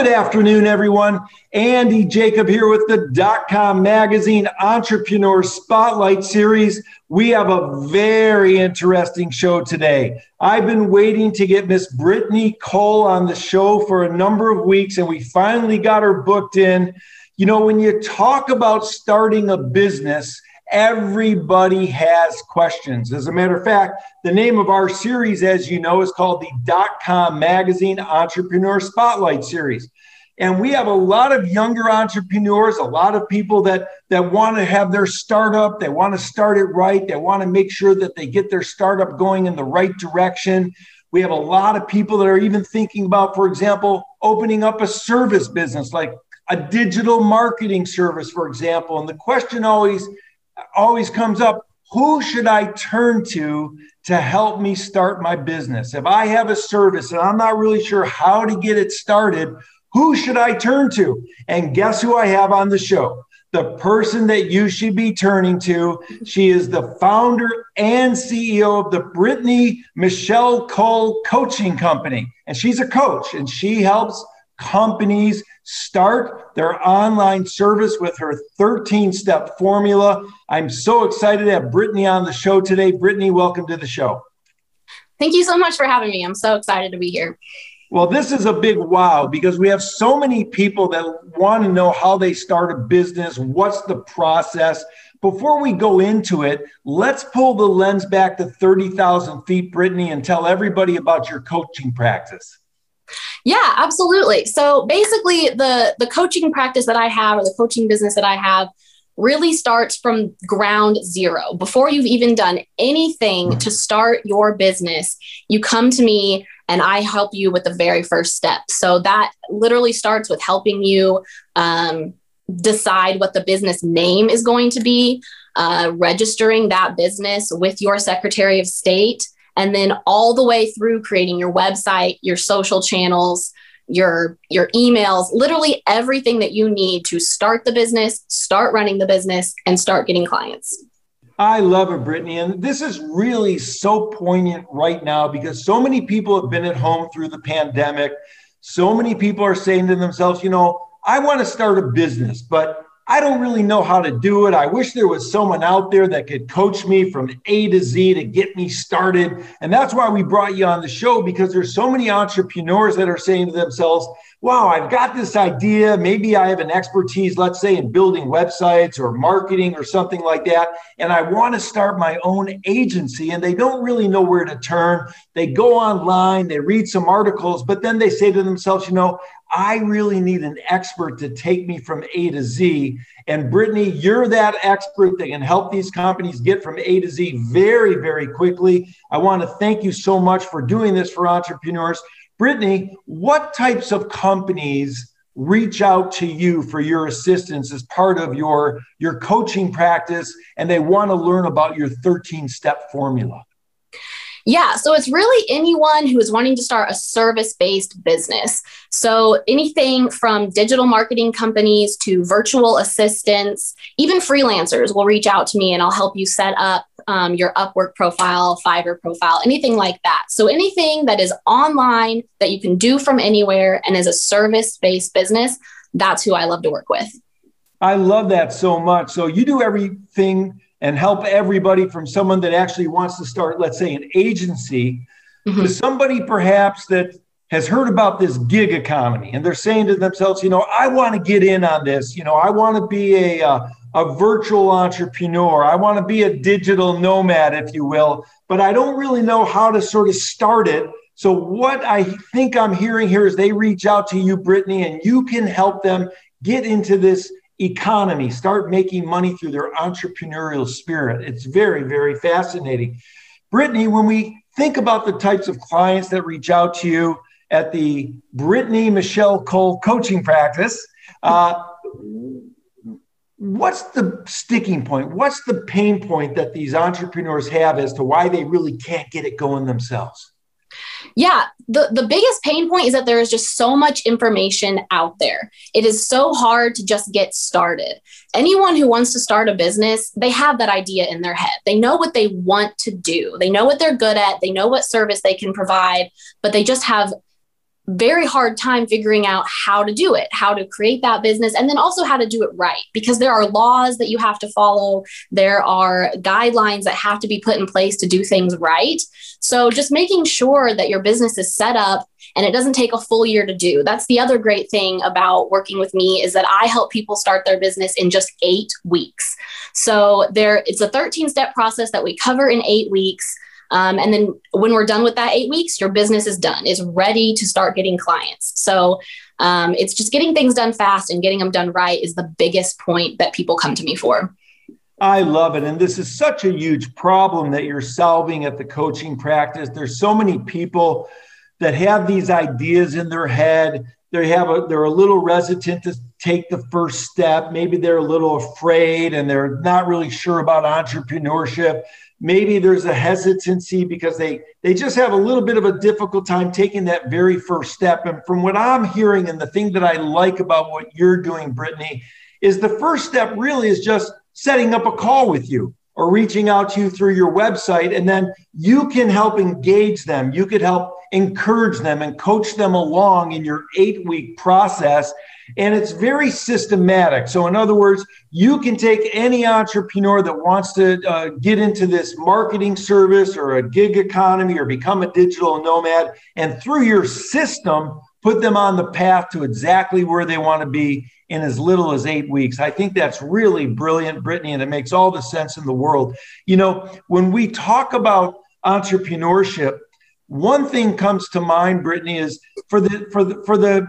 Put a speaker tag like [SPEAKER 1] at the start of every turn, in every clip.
[SPEAKER 1] Good afternoon, everyone. Andy Jacob here with the Dotcom Magazine Entrepreneur Spotlight Series. We have a very interesting show today. I've been waiting to get Miss Brittany Cole on the show for a number of weeks, and we finally got her booked in. You know, when you talk about starting a business, everybody has questions. As a matter of fact, the name of our series, as you know, is called the Dot Com Magazine Entrepreneur Spotlight Series. And we have a lot of younger entrepreneurs, a lot of people that, that want to have their startup, they want to start it right, they want to make sure that they get their startup going in the right direction. We have a lot of people that are even thinking about, for example, opening up a service business like a digital marketing service, for example. And the question always always comes up who should I turn to to help me start my business? If I have a service and I'm not really sure how to get it started, who should I turn to? And guess who I have on the show? The person that you should be turning to. She is the founder and CEO of the Brittany Michele Cole Coaching Company. And she's a coach and she helps companies start their online service with her 13 step formula. I'm so excited to have Brittany on the show today. Brittany, welcome to the show.
[SPEAKER 2] Thank you so much for having me. I'm so excited to be here.
[SPEAKER 1] Well, this is a big wow because we have so many people that want to know how they start a business, what's the process. Before we go into it, let's pull the lens back to 30,000 feet, Brittany, and tell everybody about your coaching practice.
[SPEAKER 2] Yeah, absolutely. So basically the the coaching practice that I have or the coaching business that I have really starts from ground zero. Before you've even done anything to start your business, you come to me and I help you with the very first step. So that literally starts with helping you um, decide what the business name is going to be, uh, registering that business with your Secretary of State, and then all the way through creating your website, your social channels, your your emails, literally everything that you need to start the business, start running the business and start getting clients.
[SPEAKER 1] I love it, Brittany. And this is really so poignant right now because so many people have been at home through the pandemic. So many people are saying to themselves, you know, I want to start a business, but I don't really know how to do it. I wish there was someone out there that could coach me from A to Z to get me started. And that's why we brought you on the show because there's so many entrepreneurs that are saying to themselves, wow, I've got this idea. Maybe I have an expertise, let's say, in building websites or marketing or something like that. And I want to start my own agency. And they don't really know where to turn. They go online, they read some articles, but then they say to themselves, you know, I really need an expert to take me from A to Z. And Brittany, you're that expert that can help these companies get from A to Z very, very quickly. I want to thank you so much for doing this for entrepreneurs. Brittany, what types of companies reach out to you for your assistance as part of your, your coaching practice and they want to learn about your 13 step formula?
[SPEAKER 2] Yeah, so it's really anyone who is wanting to start a service based business. So anything from digital marketing companies to virtual assistants, even freelancers will reach out to me and I'll help you set up um, your Upwork profile, Fiverr profile, anything like that. So anything that is online that you can do from anywhere and is a service based business, that's who I love to work with.
[SPEAKER 1] I love that so much. So you do everything and help everybody from someone that actually wants to start, let's say, an agency mm-hmm. to somebody perhaps that has heard about this gig economy and they're saying to themselves, you know, I want to get in on this. You know, I want to be a, uh, a virtual entrepreneur. I want to be a digital nomad, if you will, but I don't really know how to sort of start it. So, what I think I'm hearing here is they reach out to you, Brittany, and you can help them get into this economy, start making money through their entrepreneurial spirit. It's very, very fascinating. Brittany, when we think about the types of clients that reach out to you at the Brittany Michele Cole coaching practice, uh, what's the sticking point? What's the pain point that these entrepreneurs have as to why they really can't get it going themselves?
[SPEAKER 2] Yeah, the, the biggest pain point is that there is just so much information out there. It is so hard to just get started. Anyone who wants to start a business, they have that idea in their head. They know what they want to do, they know what they're good at, they know what service they can provide, but they just have very hard time figuring out how to do it, how to create that business, and then also how to do it right. Because there are laws that you have to follow, there are guidelines that have to be put in place to do things right. So just making sure that your business is set up and it doesn't take a full year to do. That's the other great thing about working with me is that I help people start their business in just 8 weeks. So there it's a 13 step process that we cover in 8 weeks. Um, and then when we're done with that eight weeks, your business is done, is ready to start getting clients. So um, it's just getting things done fast and getting them done right is the biggest point that people come to me for.
[SPEAKER 1] I love it. And this is such a huge problem that you're solving at the coaching practice. There's so many people that have these ideas in their head. They have a, they're a little hesitant to take the first step. Maybe they're a little afraid and they're not really sure about entrepreneurship maybe there's a hesitancy because they they just have a little bit of a difficult time taking that very first step. And from what i'm hearing and the thing that i like about what you're doing brittany is the first step really is just setting up a call with you or reaching out to you through your website. And then you can help engage them. You could help encourage them and coach them along in your eight week process and it's very systematic. So, in other words, you can take any entrepreneur that wants to uh, get into this marketing service or a gig economy or become a digital nomad, and through your system, put them on the path to exactly where they want to be in as little as eight weeks. I think that's really brilliant, Brittany, and it makes all the sense in the world. You know, when we talk about entrepreneurship, one thing comes to mind, Brittany, is for the for the for the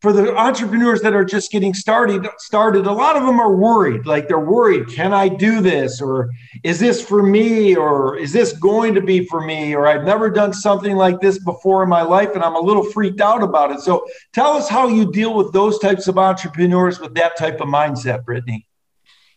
[SPEAKER 1] for the entrepreneurs that are just getting started started a lot of them are worried like they're worried can i do this? Or is this for me? Or is this going to be for me? Or i've never done something like this before in my life and i'm a little freaked out about it. So tell us how you deal with those types of entrepreneurs with that type of mindset brittany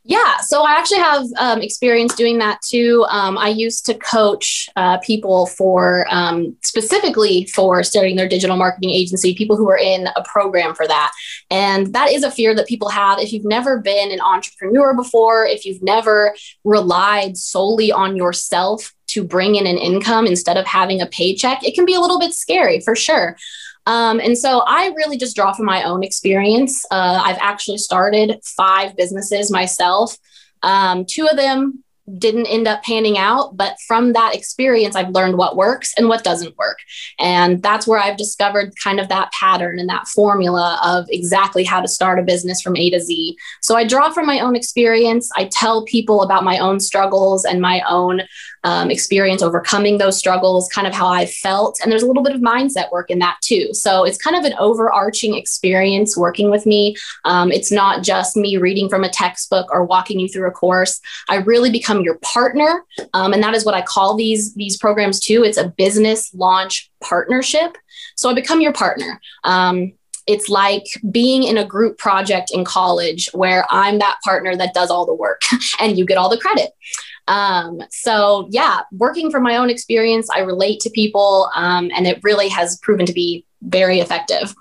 [SPEAKER 2] yeah, so I actually have um, experience doing that too. Um, I used to coach uh, people for um, specifically for starting their digital marketing agency, people who are in a program for that. And that is a fear that people have. If you've never been an entrepreneur before, if you've never relied solely on yourself to bring in an income instead of having a paycheck, it can be a little bit scary for sure. Um, and so I really just draw from my own experience. Uh, I've actually started five businesses myself. Um, two of them didn't end up panning out. But from that experience, I've learned what works and what doesn't work. And that's where I've discovered kind of that pattern and that formula of exactly how to start a business from A to Z. So I draw from my own experience. I tell people about my own struggles and my own um, experience overcoming those struggles, kind of how I felt. And there's a little bit of mindset work in that too. So it's kind of an overarching experience working with me. Um, it's not just me reading from a textbook or walking you through a course. I really become your partner. Um, and that is what I call these, these programs too. It's a business launch partnership. So I become your partner. Um, it's like being in a group project in college where I'm that partner that does all the work and you get all the credit. Um, so, yeah, working from my own experience, I relate to people um, and it really has proven to be very effective.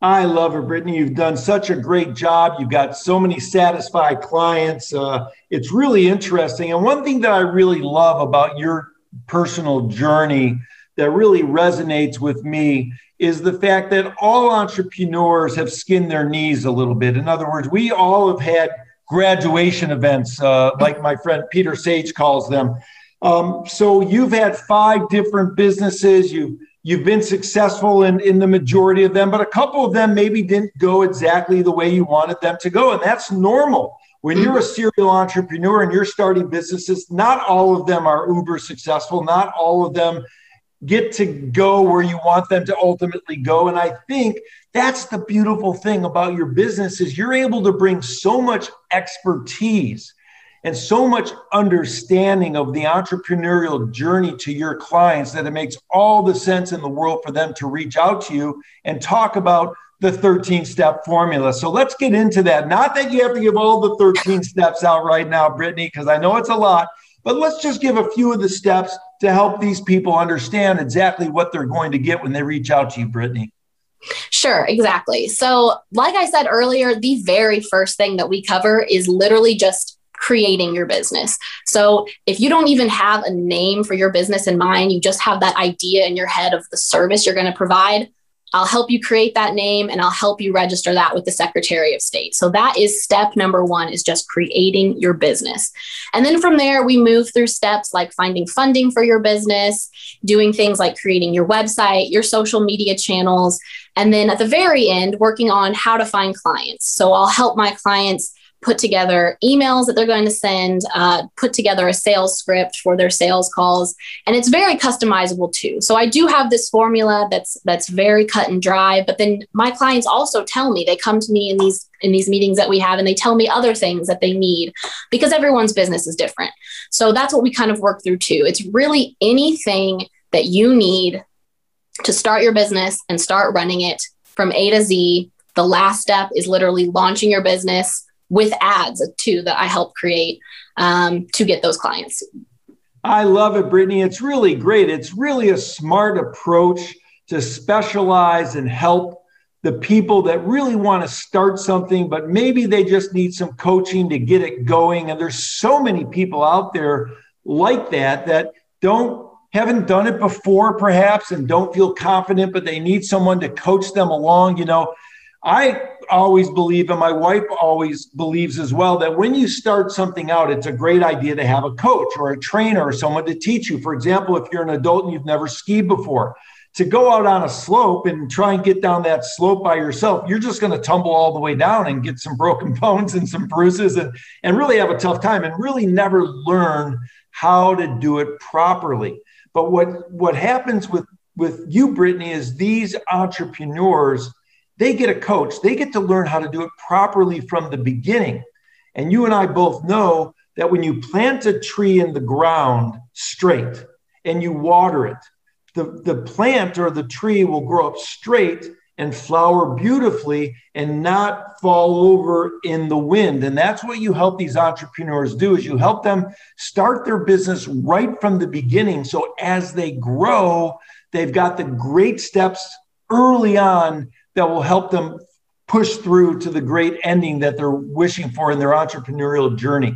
[SPEAKER 1] I love her, Brittany. You've done such a great job. You've got so many satisfied clients. Uh, it's really interesting. And one thing that I really love about your personal journey that really resonates with me is the fact that all entrepreneurs have skinned their knees a little bit. In other words, we all have had graduation events, uh, like my friend Peter Sage calls them. Um, so you've had five different businesses. You've You've been successful in, in the majority of them, but a couple of them maybe didn't go exactly the way you wanted them to go. And that's normal. When you're a serial entrepreneur and you're starting businesses, not all of them are uber successful. Not all of them get to go where you want them to ultimately go. And I think that's the beautiful thing about your business is you're able to bring so much expertise and so much understanding of the entrepreneurial journey to your clients that it makes all the sense in the world for them to reach out to you and talk about the 13 step formula. So let's get into that. Not that you have to give all the 13 steps out right now, Brittany, because I know it's a lot, but let's just give a few of the steps to help these people understand exactly what they're going to get when they reach out to you, Brittany.
[SPEAKER 2] Sure, exactly. So, like I said earlier, the very first thing that we cover is literally just creating your business. So, if you don't even have a name for your business in mind, you just have that idea in your head of the service you're going to provide, I'll help you create that name and I'll help you register that with the Secretary of State. So that is step number one is just creating your business. And then from there, we move through steps like finding funding for your business, doing things like creating your website, your social media channels, and then at the very end, working on how to find clients. So I'll help my clients put together emails that they're going to send, uh, put together a sales script for their sales calls, and it's very customizable too. So I do have this formula that's that's very cut and dry. But then my clients also tell me they come to me in these in these meetings that we have, and they tell me other things that they need because everyone's business is different. So that's what we kind of work through too. It's really anything that you need to start your business and start running it from A to Z. The last step is literally launching your business with ads too that I help create um, to get those clients.
[SPEAKER 1] I love it, Brittany. It's really great. It's really a smart approach to specialize and help the people that really want to start something, but maybe they just need some coaching to get it going. And there's so many people out there like that that don't haven't done it before perhaps and don't feel confident but they need someone to coach them along you know I always believe, and my wife always believes as well, that when you start something out, it's a great idea to have a coach or a trainer or someone to teach you. For example, if you're an adult and you've never skied before, to go out on a slope and try and get down that slope by yourself, you're just going to tumble all the way down and get some broken bones and some bruises and, and really have a tough time and really never learn how to do it properly. But what, what happens with, with you, Brittany, is these entrepreneurs they get a coach, they get to learn how to do it properly from the beginning. And you and I both know that when you plant a tree in the ground straight and you water it, the, the plant or the tree will grow up straight and flower beautifully and not fall over in the wind. And that's what you help these entrepreneurs do is you help them start their business right from the beginning. So as they grow they've got the great steps early on that will help them push through to the great ending that they're wishing for in their entrepreneurial journey.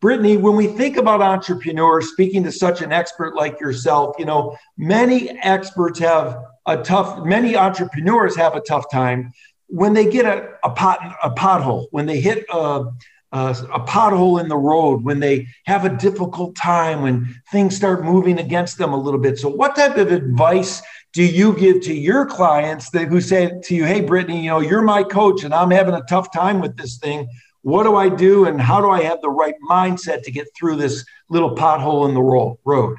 [SPEAKER 1] Brittany, when we think about entrepreneurs, speaking to such an expert like yourself, you know, many experts have a tough, many entrepreneurs have a tough time when they get a, a pot, a pothole, when they hit a, a, a pothole in the road, when they have a difficult time, when things start moving against them a little bit. So, what type of advice do you give to your clients that who say to you, "Hey, Brittany, you know, you're my coach, and I'm having a tough time with this thing. What do I do, and how do I have the right mindset to get through this little pothole in the road?"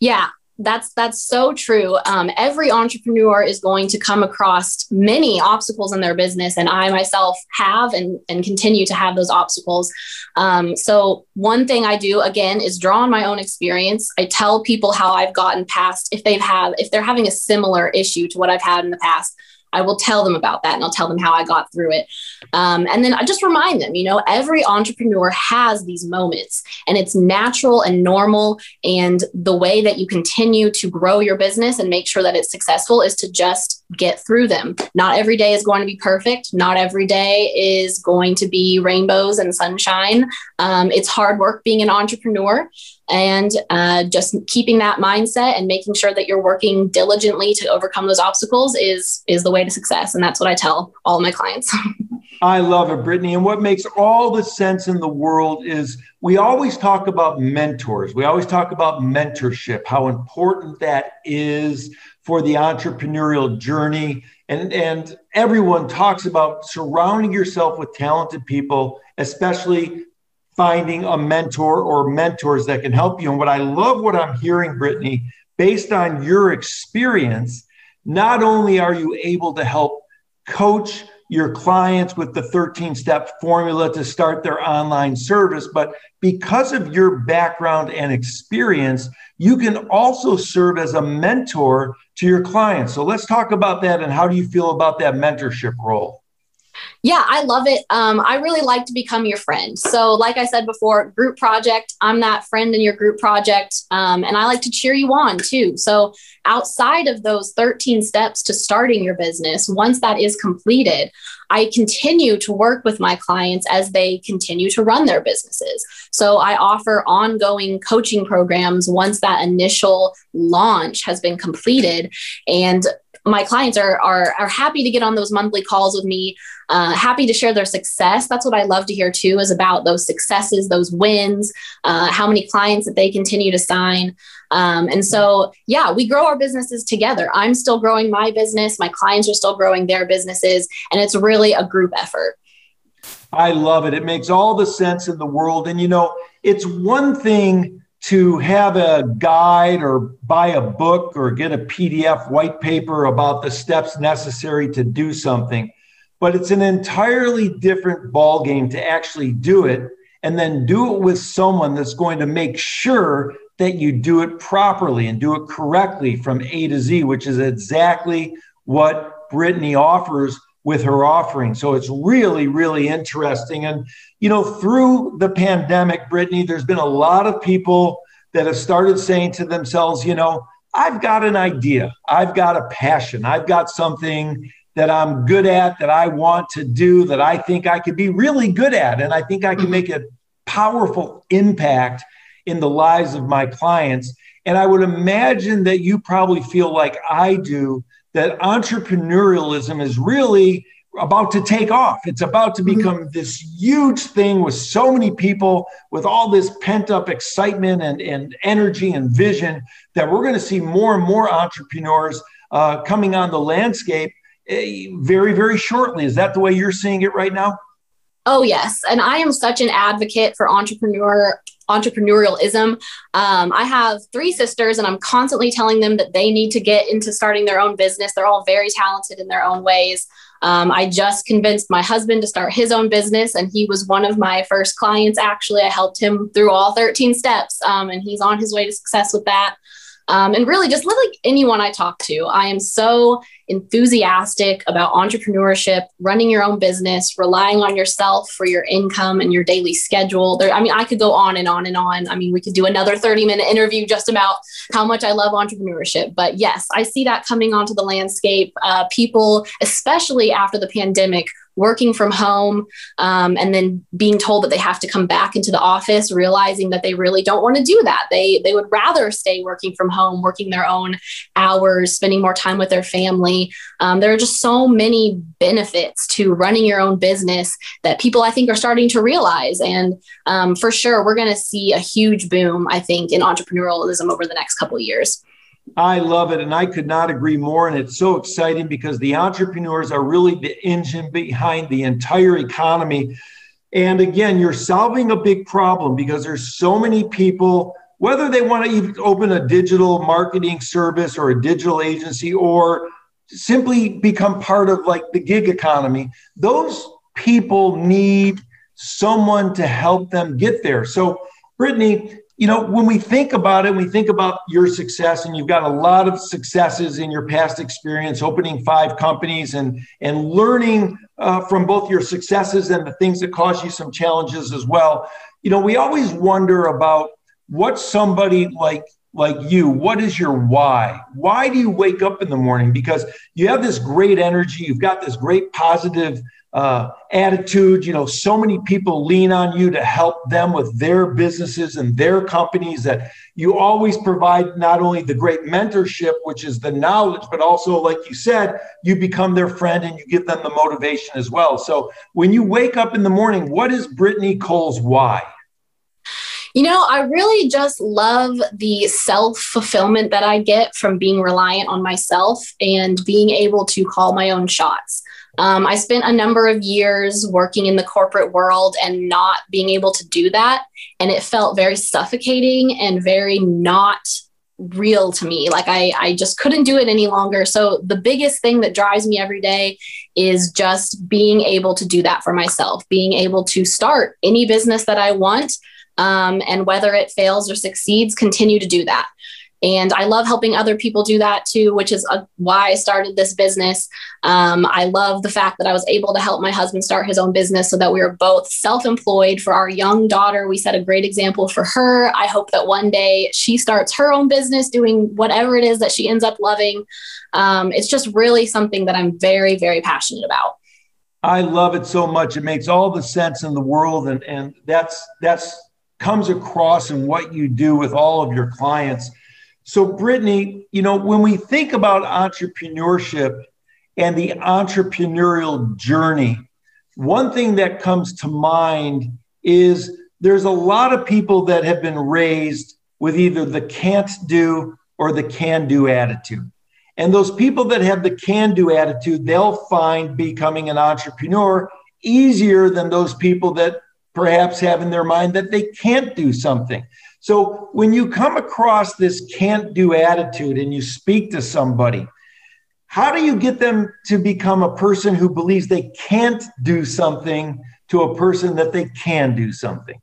[SPEAKER 2] Yeah, that's that's so true. Um, every entrepreneur is going to come across many obstacles in their business, and I myself have and and continue to have those obstacles. Um, so one thing I do again is draw on my own experience. I tell people how I've gotten past if they've have if they're having a similar issue to what I've had in the past. I will tell them about that and I'll tell them how I got through it. Um, and then I just remind them, you know, every entrepreneur has these moments and it's natural and normal. And the way that you continue to grow your business and make sure that it's successful is to just get through them. Not every day is going to be perfect. Not every day is going to be rainbows and sunshine. Um, it's hard work being an entrepreneur and uh, just keeping that mindset and making sure that you're working diligently to overcome those obstacles is is the way to success and that's what i tell all my clients.
[SPEAKER 1] I love it brittany and what makes all the sense in the world is we always talk about mentors. We always talk about mentorship how important that is for the entrepreneurial journey And, and everyone talks about surrounding yourself with talented people, especially finding a mentor or mentors that can help you. And what I love what I'm hearing, Brittany, based on your experience, not only are you able to help coach your clients with the 13 step formula to start their online service, but because of your background and experience, you can also serve as a mentor to your clients. So let's talk about that and how do you feel about that mentorship role?
[SPEAKER 2] Yeah, I love it. Um, I really like to become your friend. So, like I said before, group project, I'm that friend in your group project. Um, and I like to cheer you on too. So, outside of those 13 steps to starting your business, once that is completed, I continue to work with my clients as they continue to run their businesses. So, I offer ongoing coaching programs once that initial launch has been completed. And my clients are, are, are happy to get on those monthly calls with me uh, happy to share their success. That's what I love to hear too, is about those successes, those wins, uh, how many clients that they continue to sign. Um, and so, yeah, we grow our businesses together. I'm still growing my business, my clients are still growing their businesses, and it's really a group effort.
[SPEAKER 1] I love it. It makes all the sense in the world. And, you know, it's one thing to have a guide or buy a book or get a PDF white paper about the steps necessary to do something. But it's an entirely different ball game to actually do it and then do it with someone that's going to make sure that you do it properly and do it correctly from A to Z, which is exactly what Brittany offers with her offering. So it's really, really interesting. And, you know, through the pandemic, Brittany, there's been a lot of people that have started saying to themselves, you know, I've got an idea, I've got a passion, I've got something that I'm good at, that I want to do, that I think I could be really good at. And I think I can make a powerful impact in the lives of my clients. And I would imagine that you probably feel like I do that entrepreneurialism is really about to take off. It's about to mm-hmm. become this huge thing with so many people, with all this pent up excitement and, and energy and vision, that we're going to see more and more entrepreneurs uh, coming on the landscape very, very shortly. Is that the way you're seeing it right now?
[SPEAKER 2] Oh yes, and I am such an advocate for entrepreneur entrepreneurialism. Um, I have three sisters, and I'm constantly telling them that they need to get into starting their own business. They're all very talented in their own ways. Um, I just convinced my husband to start his own business, and he was one of my first clients. Actually, I helped him through all 13 steps, um, and he's on his way to success with that. Um, and really, just like anyone I talk to, I am so enthusiastic about entrepreneurship, running your own business, relying on yourself for your income and your daily schedule. There, I mean, I could go on and on and on. I mean, we could do another 30 minute interview just about how much I love entrepreneurship. But yes, I see that coming onto the landscape. Uh, people, especially after the pandemic, working from home um, and then being told that they have to come back into the office realizing that they really don't want to do that they they would rather stay working from home working their own hours spending more time with their family um, there are just so many benefits to running your own business that people i think are starting to realize and um, for sure we're going to see a huge boom i think in entrepreneurialism over the next couple years
[SPEAKER 1] I love it. And I could not agree more. And it's so exciting because the entrepreneurs are really the engine behind the entire economy. And again, you're solving a big problem because there's so many people, whether they want to even open a digital marketing service or a digital agency or simply become part of like the gig economy, those people need someone to help them get there. So, Brittany, you know, when we think about it, we think about your success, and you've got a lot of successes in your past experience, opening five companies and and learning uh, from both your successes and the things that cause you some challenges as well. You know, we always wonder about what somebody like like you what is your why why do you wake up in the morning because you have this great energy you've got this great positive uh, attitude. You know, so many people lean on you to help them with their businesses and their companies that you always provide not only the great mentorship, which is the knowledge, but also, like you said, you become their friend and you give them the motivation as well. So when you wake up in the morning, what is Brittany Cole's why?
[SPEAKER 2] You know, I really just love the self fulfillment that I get from being reliant on myself and being able to call my own shots. Um, I spent a number of years working in the corporate world and not being able to do that. And it felt very suffocating and very not real to me. Like I, I just couldn't do it any longer. So the biggest thing that drives me every day is just being able to do that for myself, being able to start any business that I want. Um, and whether it fails or succeeds, continue to do that. And I love helping other people do that too, which is uh, why I started this business. Um, I love the fact that I was able to help my husband start his own business so that we were both self employed. For our young daughter, we set a great example for her. I hope that one day she starts her own business doing whatever it is that she ends up loving. Um, it's just really something that I'm very, very passionate about.
[SPEAKER 1] I love it so much. It makes all the sense in the world. And, and that's, that's comes across in what you do with all of your clients so, Brittany, you know, when we think about entrepreneurship and the entrepreneurial journey, one thing that comes to mind is there's a lot of people that have been raised with either the can't do or the can do attitude. And those people that have the can do attitude, they'll find becoming an entrepreneur easier than those people that perhaps have in their mind that they can't do something. So when you come across this can't do attitude and you speak to somebody, how do you get them to become a person who believes they can't do something to a person that they can do something?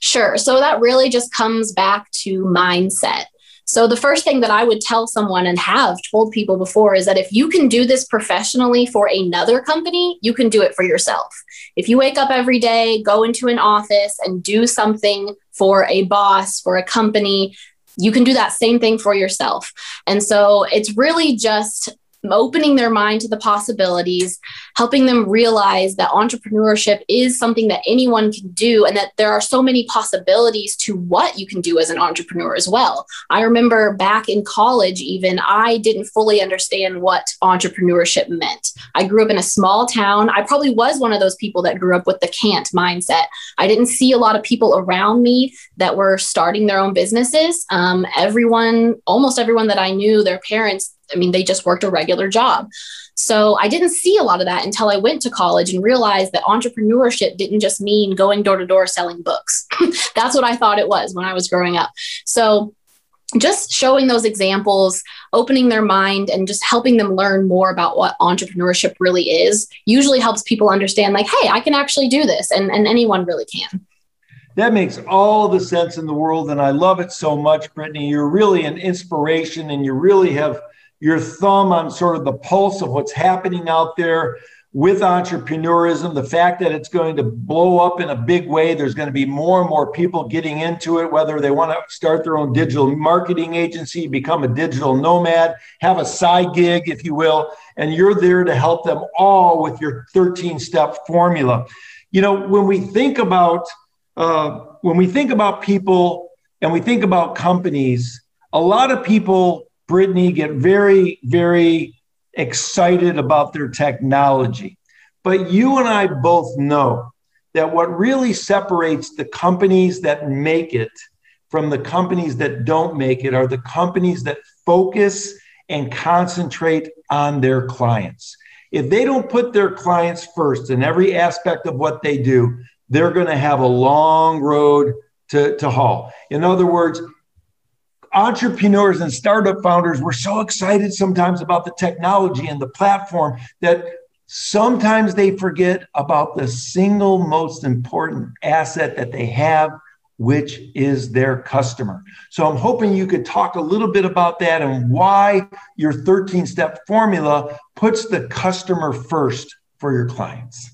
[SPEAKER 2] Sure. So that really just comes back to mindset. So, the first thing that I would tell someone and have told people before is that if you can do this professionally for another company, you can do it for yourself. If you wake up every day, go into an office and do something for a boss, for a company, you can do that same thing for yourself. And so, it's really just opening their mind to the possibilities, helping them realize that entrepreneurship is something that anyone can do and that there are so many possibilities to what you can do as an entrepreneur as well. I remember back in college, even I didn't fully understand what entrepreneurship meant. I grew up in a small town. I probably was one of those people that grew up with the can't mindset. I didn't see a lot of people around me that were starting their own businesses. Um, everyone, almost everyone that I knew, their parents I mean, they just worked a regular job. So I didn't see a lot of that until I went to college and realized that entrepreneurship didn't just mean going door to door selling books. That's what I thought it was when I was growing up. So just showing those examples, opening their mind, and just helping them learn more about what entrepreneurship really is usually helps people understand, like, hey, I can actually do this, and, and anyone really can.
[SPEAKER 1] That makes all the sense in the world. And I love it so much, Brittany. You're really an inspiration, and you really have your thumb on sort of the pulse of what's happening out there with entrepreneurism, the fact that it's going to blow up in a big way. There's going to be more and more people getting into it, whether they want to start their own digital marketing agency, become a digital nomad, have a side gig, if you will, and you're there to help them all with your 13 step formula. You know, when we think about uh, when we think about people and we think about companies, a lot of people Brittany get very, very excited about their technology. But you and I both know that what really separates the companies that make it from the companies that don't make it are the companies that focus and concentrate on their clients. If they don't put their clients first in every aspect of what they do, they're going to have a long road to, to haul. In other words, entrepreneurs and startup founders were so excited sometimes about the technology and the platform that sometimes they forget about the single most important asset that they have which is their customer. So I'm hoping you could talk a little bit about that and why your 13 step formula puts the customer first for your clients.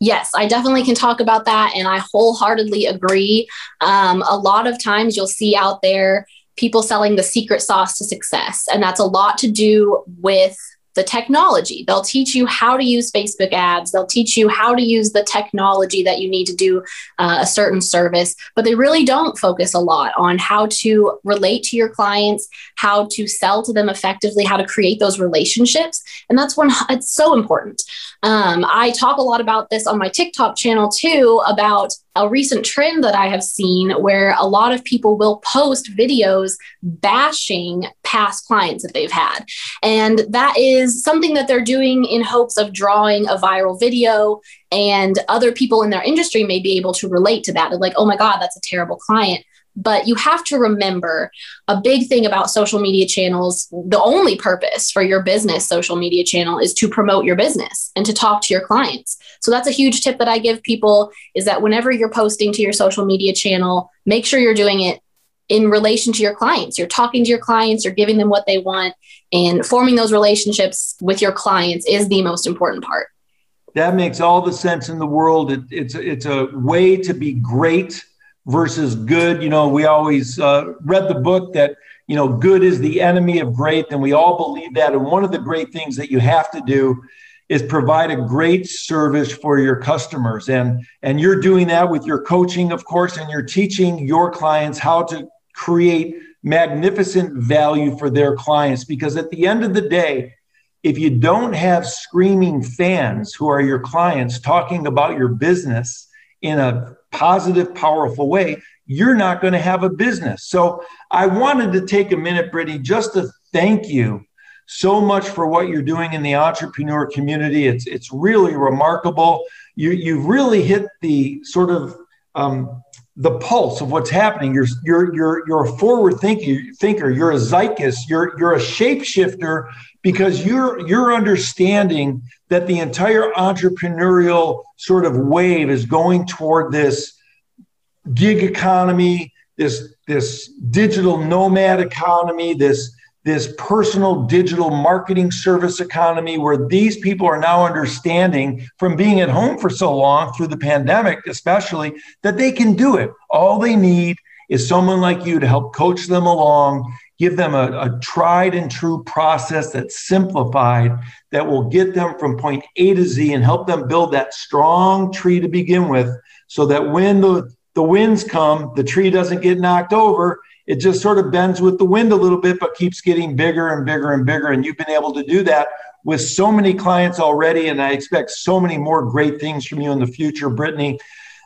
[SPEAKER 2] Yes, I definitely can talk about that. And I wholeheartedly agree. Um, a lot of times you'll see out there people selling the secret sauce to success. And that's a lot to do with the technology. They'll teach you how to use Facebook ads. They'll teach you how to use the technology that you need to do uh, a certain service, but they really don't focus a lot on how to relate to your clients, how to sell to them effectively, how to create those relationships. And that's when it's so important. Um, I talk a lot about this on my TikTok channel too about a recent trend that I have seen where a lot of people will post videos bashing past clients that they've had. And that is something that they're doing in hopes of drawing a viral video. And other people in their industry may be able to relate to that. They're like, oh my God, that's a terrible client. But you have to remember a big thing about social media channels the only purpose for your business social media channel is to promote your business and to talk to your clients. So that's a huge tip that I give people is that whenever you're posting to your social media channel, make sure you're doing it in relation to your clients. You're talking to your clients, you're giving them what they want, and forming those relationships with your clients is the most important part.
[SPEAKER 1] That makes all the sense in the world. It, it's it's a way to be great versus good. You know, we always uh, read the book that, you know, good is the enemy of great, and we all believe that. And one of the great things that you have to do is provide a great service for your customers. And, and you're doing that with your coaching, of course, and you're teaching your clients how to create magnificent value for their clients. Because at the end of the day, if you don't have screaming fans who are your clients talking about your business in a positive, powerful way, you're not going to have a business. So I wanted to take a minute, Brittany, just to thank you so much for what you're doing in the entrepreneur community. It's it's really remarkable. You you've really hit the sort of um, the pulse of what's happening. You're you're you're you're a forward thinker. Thinker. You're a zeitgeist. You're you're a shapeshifter because you're you're understanding that the entire entrepreneurial sort of wave is going toward this gig economy, this this digital nomad economy, this this personal digital marketing service economy where these people are now understanding from being at home for so long through the pandemic especially that they can do it. All they need is someone like you to help coach them along give them a, a, tried and true process that's simplified that will get them from point A to Z and help them build that strong tree to begin with so that when the, the winds come, the tree doesn't get knocked over. It just sort of bends with the wind a little bit, but keeps getting bigger and bigger and bigger. And you've been able to do that with so many clients already. And I expect so many more great things from you in the future, Brittany.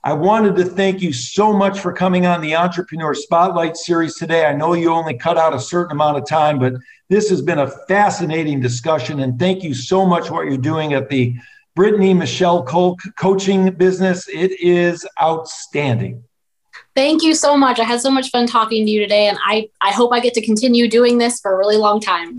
[SPEAKER 1] I wanted to thank you so much for coming on the Entrepreneur Spotlight series today. I know you only cut out a certain amount of time, but this has been a fascinating discussion. And thank you so much for what you're doing at the Brittany Michele Cole coaching business. It is outstanding.
[SPEAKER 2] Thank you so much. I had so much fun talking to you today, and I, I hope I get to continue doing this for a really long time.